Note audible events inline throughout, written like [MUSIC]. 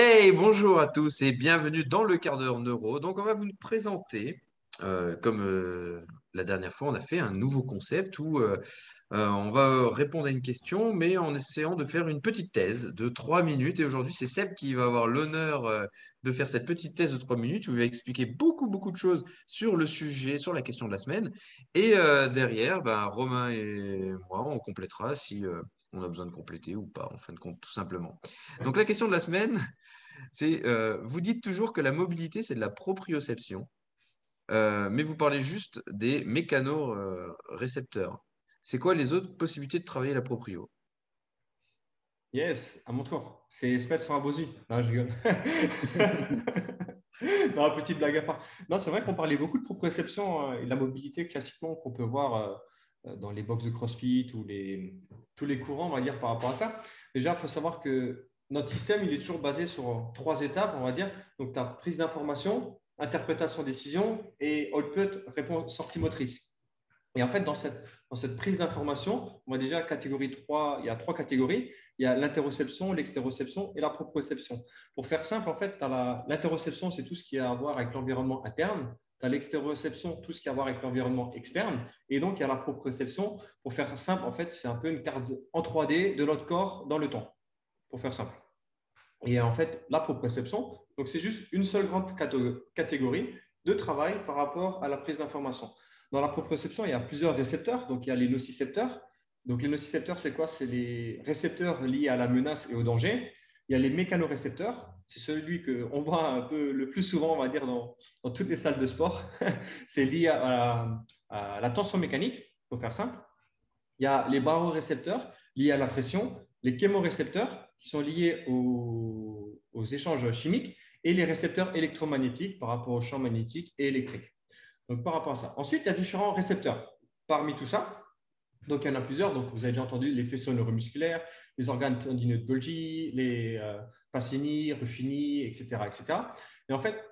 Hey, bonjour à tous et bienvenue dans le quart d'heure neuro. Donc, on va vous présenter, euh, comme euh, la dernière fois, on a fait un nouveau concept où euh, on va répondre à une question, mais en essayant de faire une petite thèse de trois minutes. Et aujourd'hui, c'est Seb qui va avoir l'honneur de faire cette petite thèse de trois minutes où il va expliquer beaucoup, beaucoup de choses sur le sujet, sur la question de la semaine. Et euh, derrière, ben, Romain et moi, on complétera si euh, on a besoin de compléter ou pas, en fin de compte, tout simplement. Donc, la question de la semaine, c'est, euh, vous dites toujours que la mobilité, c'est de la proprioception, mais vous parlez juste des mécanorécepteurs. C'est quoi les autres possibilités de travailler la proprio? Yes, à mon tour. C'est se mettre sur un bosu. Non, je rigole. [LAUGHS] non, petite blague à part. Non, c'est vrai qu'on parlait beaucoup de proprioception euh, et de la mobilité classiquement qu'on peut voir euh, dans les box de CrossFit ou les, tous les courants, on va dire, par rapport à ça. Déjà, il faut savoir que notre système, il est toujours basé sur trois étapes, on va dire. Donc, tu as prise d'information, interprétation, décision et output, réponse, sortie motrice. Et en fait, dans cette, dans cette prise d'information, on va déjà catégorie 3, il y a trois catégories. Il y a l'interoception, l'extéroception et la proprioception. Pour faire simple, en fait, l'interoception, c'est tout ce qui a à voir avec l'environnement interne. Tu l'extéroception, tout ce qui a à voir avec l'environnement externe. Et donc, il y a la proprioception. Pour faire simple, en fait, c'est un peu une carte en 3D de notre corps dans le temps, pour faire simple. Et en fait, la proprioception, donc c'est juste une seule grande catégorie de travail par rapport à la prise d'information. Dans la proprioception, il y a plusieurs récepteurs. Donc, il y a les nocicepteurs. Donc, les nocicepteurs, c'est quoi? C'est les récepteurs liés à la menace et au danger. Il y a les mécanorécepteurs. C'est celui qu'on voit un peu le plus souvent, on va dire, dans, toutes les salles de sport. [LAUGHS] c'est lié à, la tension mécanique, pour faire simple. Il y a les barorécepteurs liés à la pression, les chémorécepteurs qui sont liés aux, aux échanges chimiques et les récepteurs électromagnétiques par rapport aux champs magnétiques et électriques. Donc, par rapport à ça. Ensuite, il y a différents récepteurs. Parmi tout ça, donc il y en a plusieurs. Donc, vous avez déjà entendu les faisceaux neuromusculaires, les organes tendineux de Golgi, les euh, Pacini, Ruffini, etc., etc. Et en fait,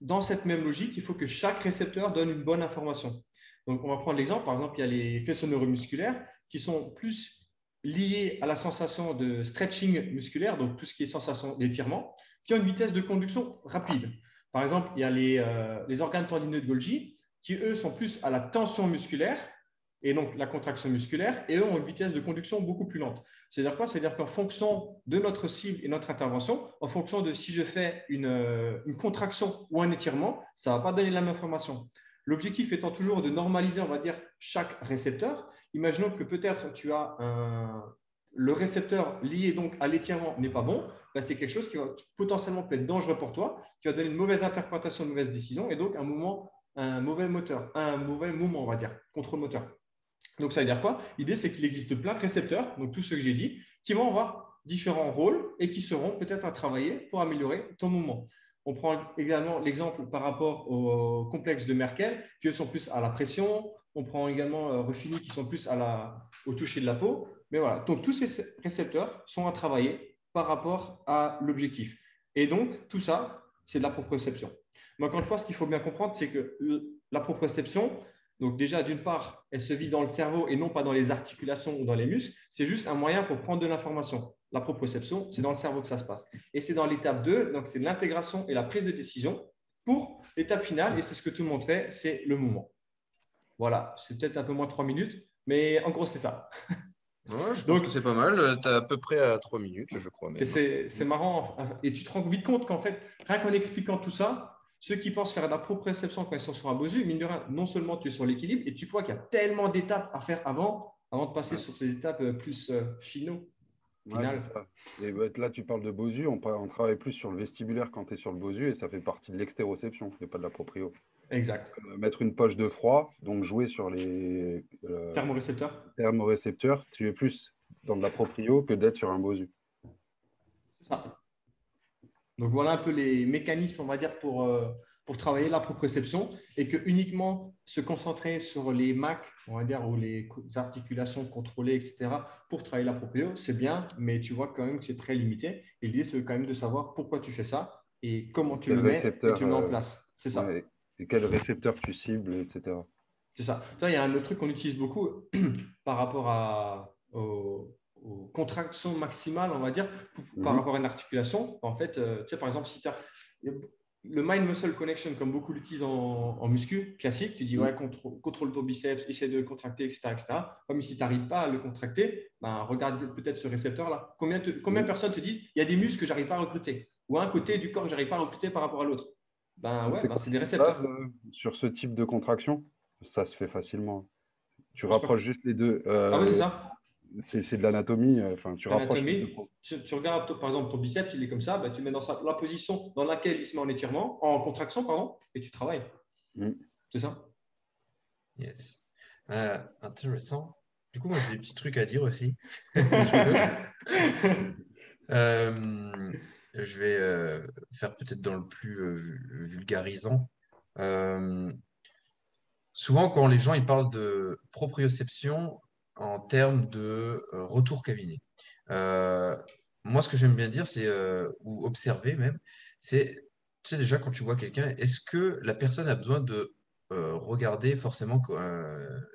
dans cette même logique, il faut que chaque récepteur donne une bonne information. Donc, on va prendre l'exemple. Par exemple, il y a les faisceaux neuromusculaires qui sont plus liés à la sensation de stretching musculaire, donc tout ce qui est sensation d'étirement, qui ont une vitesse de conduction rapide. Par exemple, il y a euh, les, organes tendineux de Golgi qui, eux, sont plus à la tension musculaire et donc la contraction musculaire, et eux ont une vitesse de conduction beaucoup plus lente. C'est-à-dire quoi? C'est-à-dire qu'en fonction de notre cible et notre intervention, en fonction de si je fais une, euh, contraction ou un étirement, ça ne va pas donner la même information. L'objectif étant toujours de normaliser, on va dire, chaque récepteur. Imaginons que peut-être tu as un, le récepteur lié donc à l'étirement n'est pas bon, ben, c'est quelque chose qui va potentiellement peut être dangereux pour toi, qui va donner une mauvaise interprétation, une mauvaise décision, et donc un mouvement, un mauvais moteur, un mauvais mouvement, on va dire, contre-moteur. Donc ça veut dire quoi? L'idée, c'est qu'il existe plein de récepteurs, donc tout ce que j'ai dit, qui vont avoir différents rôles et qui seront peut-être à travailler pour améliorer ton mouvement. On prend également l'exemple par rapport au complexe de Merkel, qui sont plus à la pression. On prend également euh, Refini, qui sont plus au toucher de la peau. Mais voilà, donc tous ces récepteurs sont à travailler par rapport à l'objectif. Et donc, tout ça, c'est de la proprioception. Mais encore une fois, ce qu'il faut bien comprendre, c'est que la proprioception, donc déjà, d'une part, elle se vit dans le cerveau et non pas dans les articulations ou dans les muscles. C'est juste un moyen pour prendre de l'information. La proprioception, c'est dans le cerveau que ça se passe. Et c'est dans l'étape 2, donc c'est l'intégration et la prise de décision pour l'étape finale, et c'est ce que tout le monde fait, c'est le mouvement. Voilà, c'est peut-être un peu moins de 3 minutes, mais en gros, c'est ça. je pense que c'est pas mal. Tu as à peu près à 3 minutes, je crois. C'est marrant. Et tu te rends vite compte qu'en fait, rien qu'en expliquant tout ça, ceux qui pensent faire de la proprioception quand ils sont sur un bosu, mine de rien, non seulement tu es sur l'équilibre, et tu vois qu'il y a tellement d'étapes à faire avant, avant de passer sur ces étapes euh, plus euh, finaux. et bah, là, tu parles de bosu, on, on, travaille plus sur le vestibulaire quand tu es sur le bosu, et ça fait partie de l'extéroception, et pas de la proprio. Exact. Euh, mettre une poche de froid, donc jouer sur les euh, thermorécepteurs. Thermorécepteurs, tu es plus dans de la proprio que d'être sur un bosu. C'est ça. Donc voilà un peu les mécanismes, on va dire, pour, euh, pour travailler la proprioception et que uniquement se concentrer sur les MAC, on va dire, ou les articulations contrôlées, etc., pour travailler la proprio, c'est bien, mais tu vois quand même que c'est très limité. Et l'idée, c'est quand même de savoir pourquoi tu fais ça et comment tu le mets et tu le mets en place. C'est ça et quel récepteur tu cibles, etc. C'est ça. il y a un autre truc qu'on utilise beaucoup [CLEARS THROAT] par rapport à, aux, contraction maximale, on va dire, par Mhm. rapport à une articulation. En fait, euh, tu sais, par exemple, si tu as le mind muscle connection, comme beaucoup l'utilisent en, en muscu classique, tu dis Mhm. ouais, contrôle, contrôle ton biceps, essaie de le contracter, etc. etc. Comme si tu n'arrives pas à le contracter, ben, regarde peut-être ce récepteur-là. Combien, te- combien de Mhm. personnes te disent il y a des muscles que j'arrive pas à recruter ou un côté du corps que j'arrive pas à recruter par rapport à l'autre Ben ouais, C'est ben, c'est des récepteurs. euh, sur ce type de contraction, ça se fait facilement. Tu rapproches juste les deux. euh, Ah oui, c'est ça. C'est c'est de l'anatomie. euh, Enfin, tu regardes par exemple ton biceps, il est comme ça, ben, tu mets dans sa- la position dans laquelle il se met en étirement, en contraction, pardon, et tu travailles. Mm. C'est ça Yes. Euh, intéressant. Du coup, moi, j'ai des petits trucs à dire aussi. [LAUGHS] [LAUGHS] Euh, je vais euh, faire peut-être dans le plus euh, vu- vulgarisant. Euh, souvent, quand les gens ils parlent de proprioception en termes de euh, retour cabinet, euh, moi, ce que j'aime bien dire, c'est, euh, ou observer même, c'est, déjà, quand tu vois quelqu'un, est-ce que la personne a besoin de regarder forcément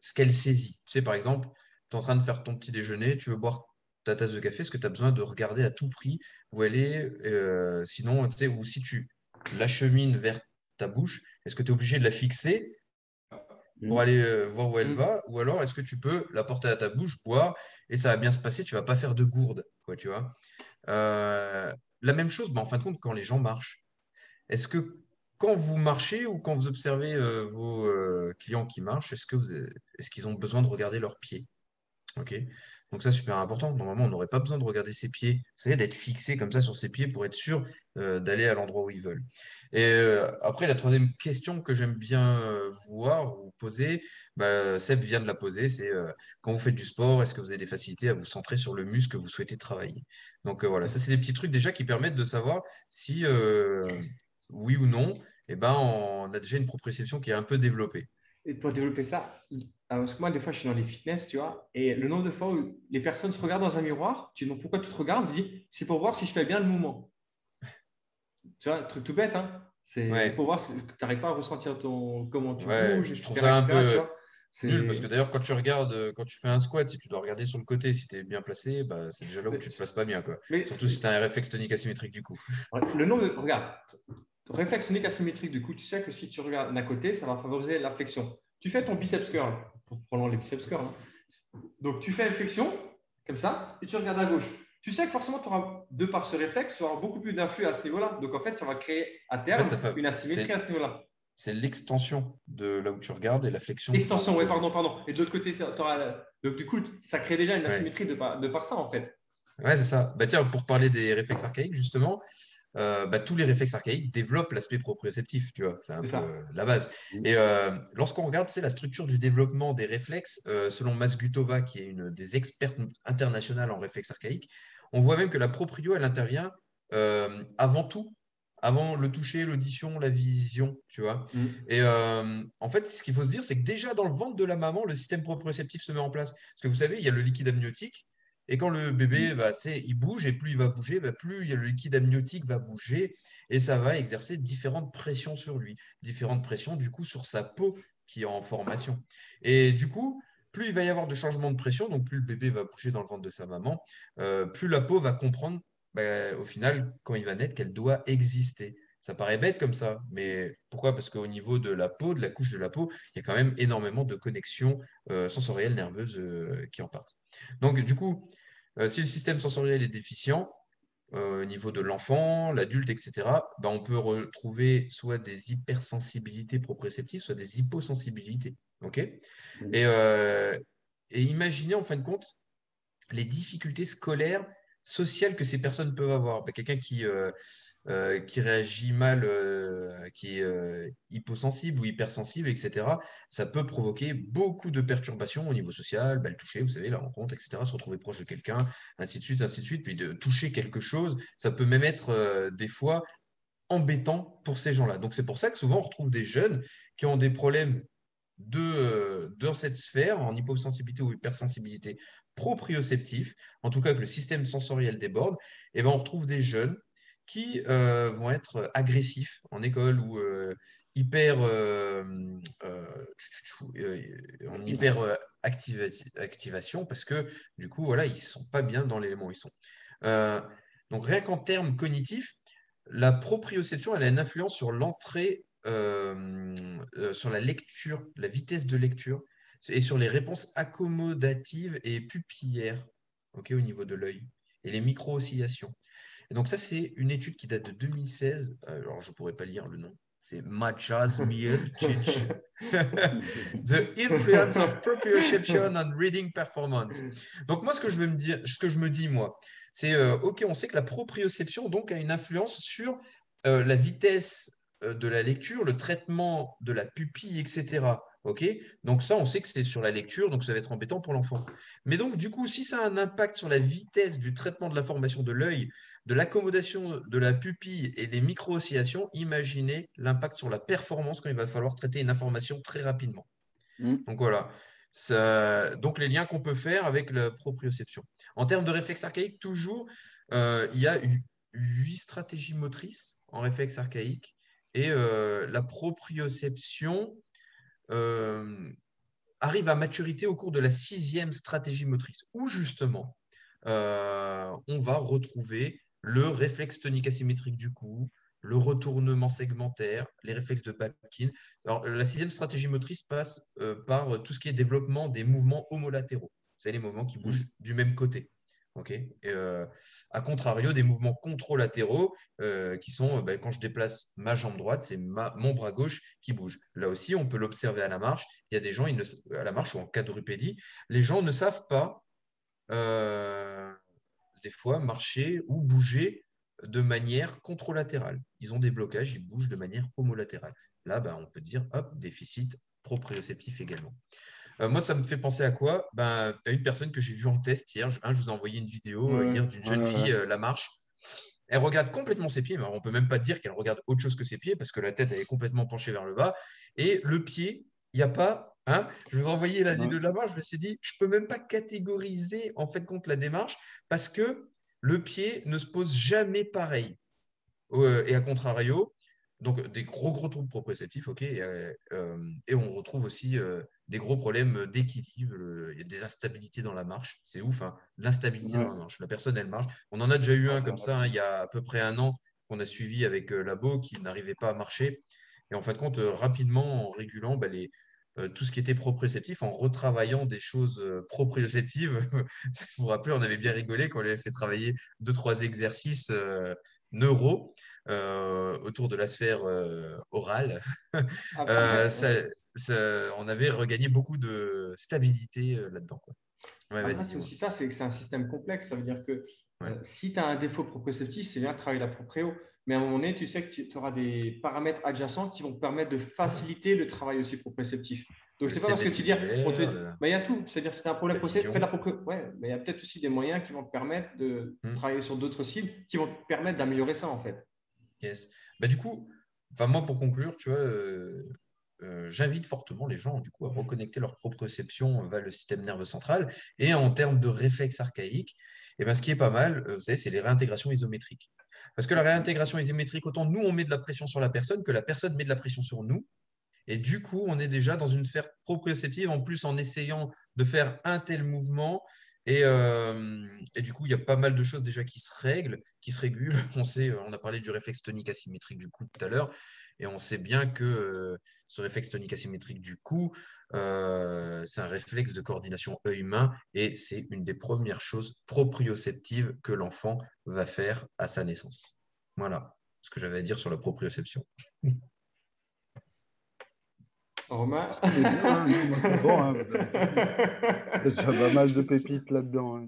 ce qu'elle saisit? Tu sais, par exemple, tu es en train de faire ton petit déjeuner, tu veux boire ta tasse de café, est-ce que tu as besoin de regarder à tout prix où elle est? sinon, tu sais, ou si tu l'achemines vers ta bouche, est-ce que tu es obligé de la fixer pour Mm. aller euh, voir où elle Mm. va? Ou alors, est-ce que tu peux la porter à ta bouche, boire, et ça va bien se passer, tu vas pas faire de gourde, quoi, tu vois? Euh, la même chose, bah, en fin de compte, quand les gens marchent. Est-ce que quand vous marchez ou quand vous observez euh, vos clients qui marchent, est-ce que vous, est-ce qu'ils ont besoin de regarder leurs pieds? Ok? Donc ça, super important. Normalement, on n'aurait pas besoin de regarder ses pieds. Savez, d'être fixé comme ça sur ses pieds pour être sûr euh, d'aller à l'endroit où ils veulent. Et euh, après, la troisième question que j'aime bien euh, voir ou poser, bah, Seb vient de la poser, c'est quand vous faites du sport, est-ce que vous avez des facilités à vous centrer sur le muscle que vous souhaitez travailler? Donc voilà, ça c'est des petits trucs déjà qui permettent de savoir si oui ou non, eh ben, on a déjà une proprioception qui est un peu développée. Et pour développer ça, parce que moi, des fois, je suis dans les fitness, tu vois, et le nombre de fois où les personnes se regardent dans un miroir, tu dis pourquoi tu te regardes, tu dis c'est pour voir si je fais bien le mouvement. [LAUGHS] Tu vois, truc tout bête, hein. C'est Ouais. pour voir si tu n'arrives pas à ressentir ton, comment tu Ouais, bouges, je trouve ça un peu tu vois. Nul, parce que d'ailleurs, quand tu regardes, quand tu fais un squat, si tu dois regarder sur le côté, si tu es bien placé, bah, c'est déjà là où Mais- tu te places pas bien. Quoi. Mais- Surtout si tu as un réflexe tonique asymétrique du coup. Le nombre de, regarde, réflexe tonique asymétrique, du coup, tu sais que si tu regardes d'un côté, ça va favoriser la flexion. Tu fais ton biceps curl, pour prendre les biceps curl. hein. Donc, tu fais une flexion, comme ça, et tu regardes à gauche. Tu sais que forcément, tu auras, de par ce réflexe, tu auras beaucoup plus d'influx à ce niveau-là. Donc, en fait, tu vas créer à terme En fait, ça fait- une asymétrie à ce niveau-là. C'est l'extension de là où tu regardes et la flexion. Extension, oui, pardon, pardon. Et de l'autre côté, tu auras. Donc, du coup, ça crée déjà une Ouais. asymétrie de par, de par ça, en fait. Ouais, c'est ça. Bah, tiens, pour parler des réflexes archaïques, justement, euh, bah, tous les réflexes archaïques développent l'aspect proprioceptif, tu vois. C'est un peu ça. la base. Et euh, lorsqu'on regarde, c'est la structure du développement des réflexes, euh, selon Masgutova, qui est une des expertes internationales en réflexes archaïques, on voit même que la proprio, elle intervient avant tout, avant le toucher, l'audition, la vision, tu vois. Mm. Et en fait, ce qu'il faut se dire, c'est que déjà dans le ventre de la maman, le système proprioceptif se met en place. Parce que vous savez, il y a le liquide amniotique. Et quand le bébé, bah, il bouge, et plus il va bouger, bah, plus le liquide amniotique va bouger, et ça va exercer différentes pressions sur lui, différentes pressions du coup sur sa peau qui est en formation. Et du coup, plus il va y avoir de changements de pression, donc plus le bébé va bouger dans le ventre de sa maman, euh, plus la peau va comprendre, bah, au final, quand il va naître, qu'elle doit exister. Ça paraît bête comme ça, mais pourquoi? Parce qu'au niveau de la peau, de la couche de la peau, il y a quand même énormément de connexions euh, sensorielles, nerveuses euh, qui en partent. Donc, du coup, euh, si le système sensoriel est déficient, au niveau de l'enfant, l'adulte, etc., ben, on peut retrouver soit des hypersensibilités proprioceptives, soit des hyposensibilités. ok? Et, et imaginez en fin de compte les difficultés scolaires, sociales que ces personnes peuvent avoir. Ben, Quelqu'un qui, euh, euh, qui réagit mal, euh, qui est euh, hyposensible ou hypersensible, etc., ça peut provoquer beaucoup de perturbations au niveau social, le toucher, vous savez, la rencontre, etc., se retrouver proche de quelqu'un, ainsi de suite, ainsi de suite, puis de toucher quelque chose, ça peut même être des fois embêtant pour ces gens-là. Donc c'est pour ça que souvent on retrouve des jeunes qui ont des problèmes de, cette sphère, en hyposensibilité ou hypersensibilité proprioceptif, en tout cas que le système sensoriel déborde, et ben on retrouve des jeunes qui vont être agressifs en école ou hyper, en hyper activation parce que du coup, voilà, ils ne sont pas bien dans l'élément où ils sont. donc, rien qu'en termes cognitifs, la proprioception, elle a une influence sur l'entrée, sur la lecture, la vitesse de lecture et sur les réponses accommodatives et pupillaires au niveau de l'œil et les micro-oscillations. Et donc ça, c'est une étude qui date de 2016. Alors, je ne pourrais pas lire le nom. C'est Machas Mielchich. [LAUGHS] The influence of proprioception on reading performance. Donc moi, ce que je veux me dire, ce que je me dis moi, c'est euh, ok, on sait que la proprioception donc a une influence sur euh, la vitesse euh, de la lecture, le traitement de la pupille, etc. OK? Donc ça, on sait que c'est sur la lecture, donc ça va être embêtant pour l'enfant. Mais donc, du coup, si ça a un impact sur la vitesse du traitement de l'information de l'œil, de l'accommodation de la pupille et des micro-oscillations, imaginez l'impact sur la performance quand il va falloir traiter une information très rapidement. Mm. Donc voilà. donc les liens qu'on peut faire avec la proprioception. En termes de réflexe archaïque, toujours, euh, il y a huit stratégies motrices en réflexe archaïque. Et euh, la proprioception, euh, arrive à maturité au cours de la sixième stratégie motrice, où justement, euh, on va retrouver le réflexe tonique asymétrique du cou, le retournement segmentaire, les réflexes de Papkin. Alors, la sixième stratégie motrice passe euh, par tout ce qui est développement des mouvements homolatéraux. C'est les mouvements qui bougent mmh. du même côté. Ok. Euh, contrario, des mouvements contralatéraux euh, qui sont, ben, quand je déplace ma jambe droite, c'est mon bras gauche qui bouge. Là aussi, on peut l'observer à la marche. Il y a des gens, à la marche ou en quadrupédie, les gens ne savent pas euh, des fois marcher ou bouger de manière contralatérale. Ils ont des blocages, ils bougent de manière homolatérale. Là, ben, on peut dire, hop, déficit proprioceptif également. Euh, moi, ça me fait penser à quoi? Ben, À une personne que j'ai vue en test hier. Je, je vous ai envoyé une vidéo euh, hier d'une jeune fille, euh, la marche. Elle regarde complètement ses pieds. Mais on ne peut même pas dire qu'elle regarde autre chose que ses pieds parce que la tête elle est complètement penchée vers le bas. Et le pied, il n'y a pas. Hein, je vous ai envoyé la vidéo de la marche. Je me suis dit, je ne peux même pas catégoriser en fait contre la démarche parce que le pied ne se pose jamais pareil. et à contrario, donc des gros gros troubles proprioceptifs, ok, et, et on retrouve aussi des gros problèmes d'équilibre, il y a des instabilités dans la marche, c'est ouf, hein, l'instabilité dans la marche. La personne, elle marche. On en a déjà eu un comme ça hein, il y a à peu près un an qu'on a suivi avec euh, Labo qui n'arrivait pas à marcher. Et en fin de compte, euh, rapidement, en régulant bah, les, euh, tout ce qui était proprioceptif, en retravaillant des choses proprioceptives. [LAUGHS] vous vous rappelez, on avait bien rigolé quand on avait fait travailler deux, trois exercices neuro autour de la sphère orale. Ah, [LAUGHS] ça, on avait regagné beaucoup de stabilité euh, là-dedans. c'est aussi ça, c'est que c'est un système complexe. Ça veut dire que euh, si tu as un défaut proprioceptif, c'est bien de travailler la proprio. Mais à un moment donné, tu sais que tu auras des paramètres adjacents qui vont te permettre de faciliter le travail aussi proprioceptif. Donc, c'est pas parce que tu dis, il y a tout. C'est-à-dire, as un problème proprioceptif, fais la. Ouais, mais il y a peut-être aussi des moyens qui vont te permettre de hmm. travailler sur d'autres cibles qui vont te permettre d'améliorer ça, en fait. Yes. Bah, du coup, enfin, moi, pour conclure, tu vois, euh, euh, j'invite fortement les gens du coup, à reconnecter leur proprioception vers le système nerveux central. Et en termes de réflexe archaïque, et eh ben, ce qui est pas mal, euh, vous savez, c'est les réintégrations isométriques. Parce que la réintégration isométrique, autant nous, on met de la pression sur la personne que la personne met de la pression sur nous. Et du coup, on est déjà dans une sphère proprioceptive, en plus en essayant de faire un tel mouvement. Et, euh, et, du coup, il y a pas mal de choses déjà qui se règlent, qui se régulent. [LAUGHS] On sait, on a parlé du réflexe tonique asymétrique du cou tout à l'heure. Et on sait bien que euh, ce réflexe tonique asymétrique du cou, euh, c'est un réflexe de coordination œil-main et c'est une des premières choses proprioceptives que l'enfant va faire à sa naissance. Voilà ce que j'avais à dire sur la proprioception. [LAUGHS] Romain hein, hein, Il y a pas mal de pépites là-dedans. Hein,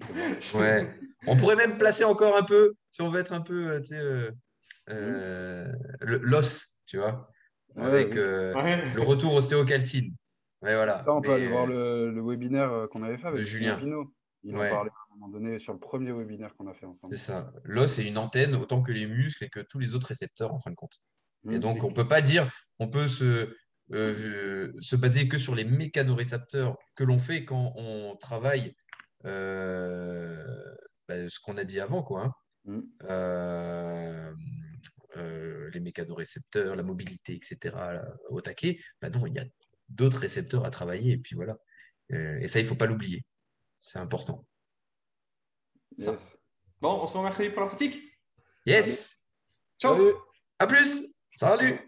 [LAUGHS] ouais. On pourrait même placer encore un peu, si on veut être un peu, euh, l'os tu vois, avec euh, le retour au céocalcine. Ouais, voilà. on peut aller voir le, webinaire euh, qu'on avait fait avec Julien. Il en parlait à un moment donné sur le premier webinaire qu'on a fait ensemble. C'est ça. L'os est une antenne autant que les muscles et que tous les autres récepteurs en fin de compte. et donc, on ne peut pas dire, on peut se, euh, se baser que sur les mécanorécepteurs que l'on fait quand on travaille bah, ce qu'on a dit avant. Quoi, hein. mm. les mécanorécepteurs, la mobilité, etc., au taquet. Bah non, il y a d'autres récepteurs à travailler. Et puis voilà. et ça, il ne faut pas l'oublier. C'est important. Bon, on se remercie pour la pratique. Yes. Ciao. À plus. Salut.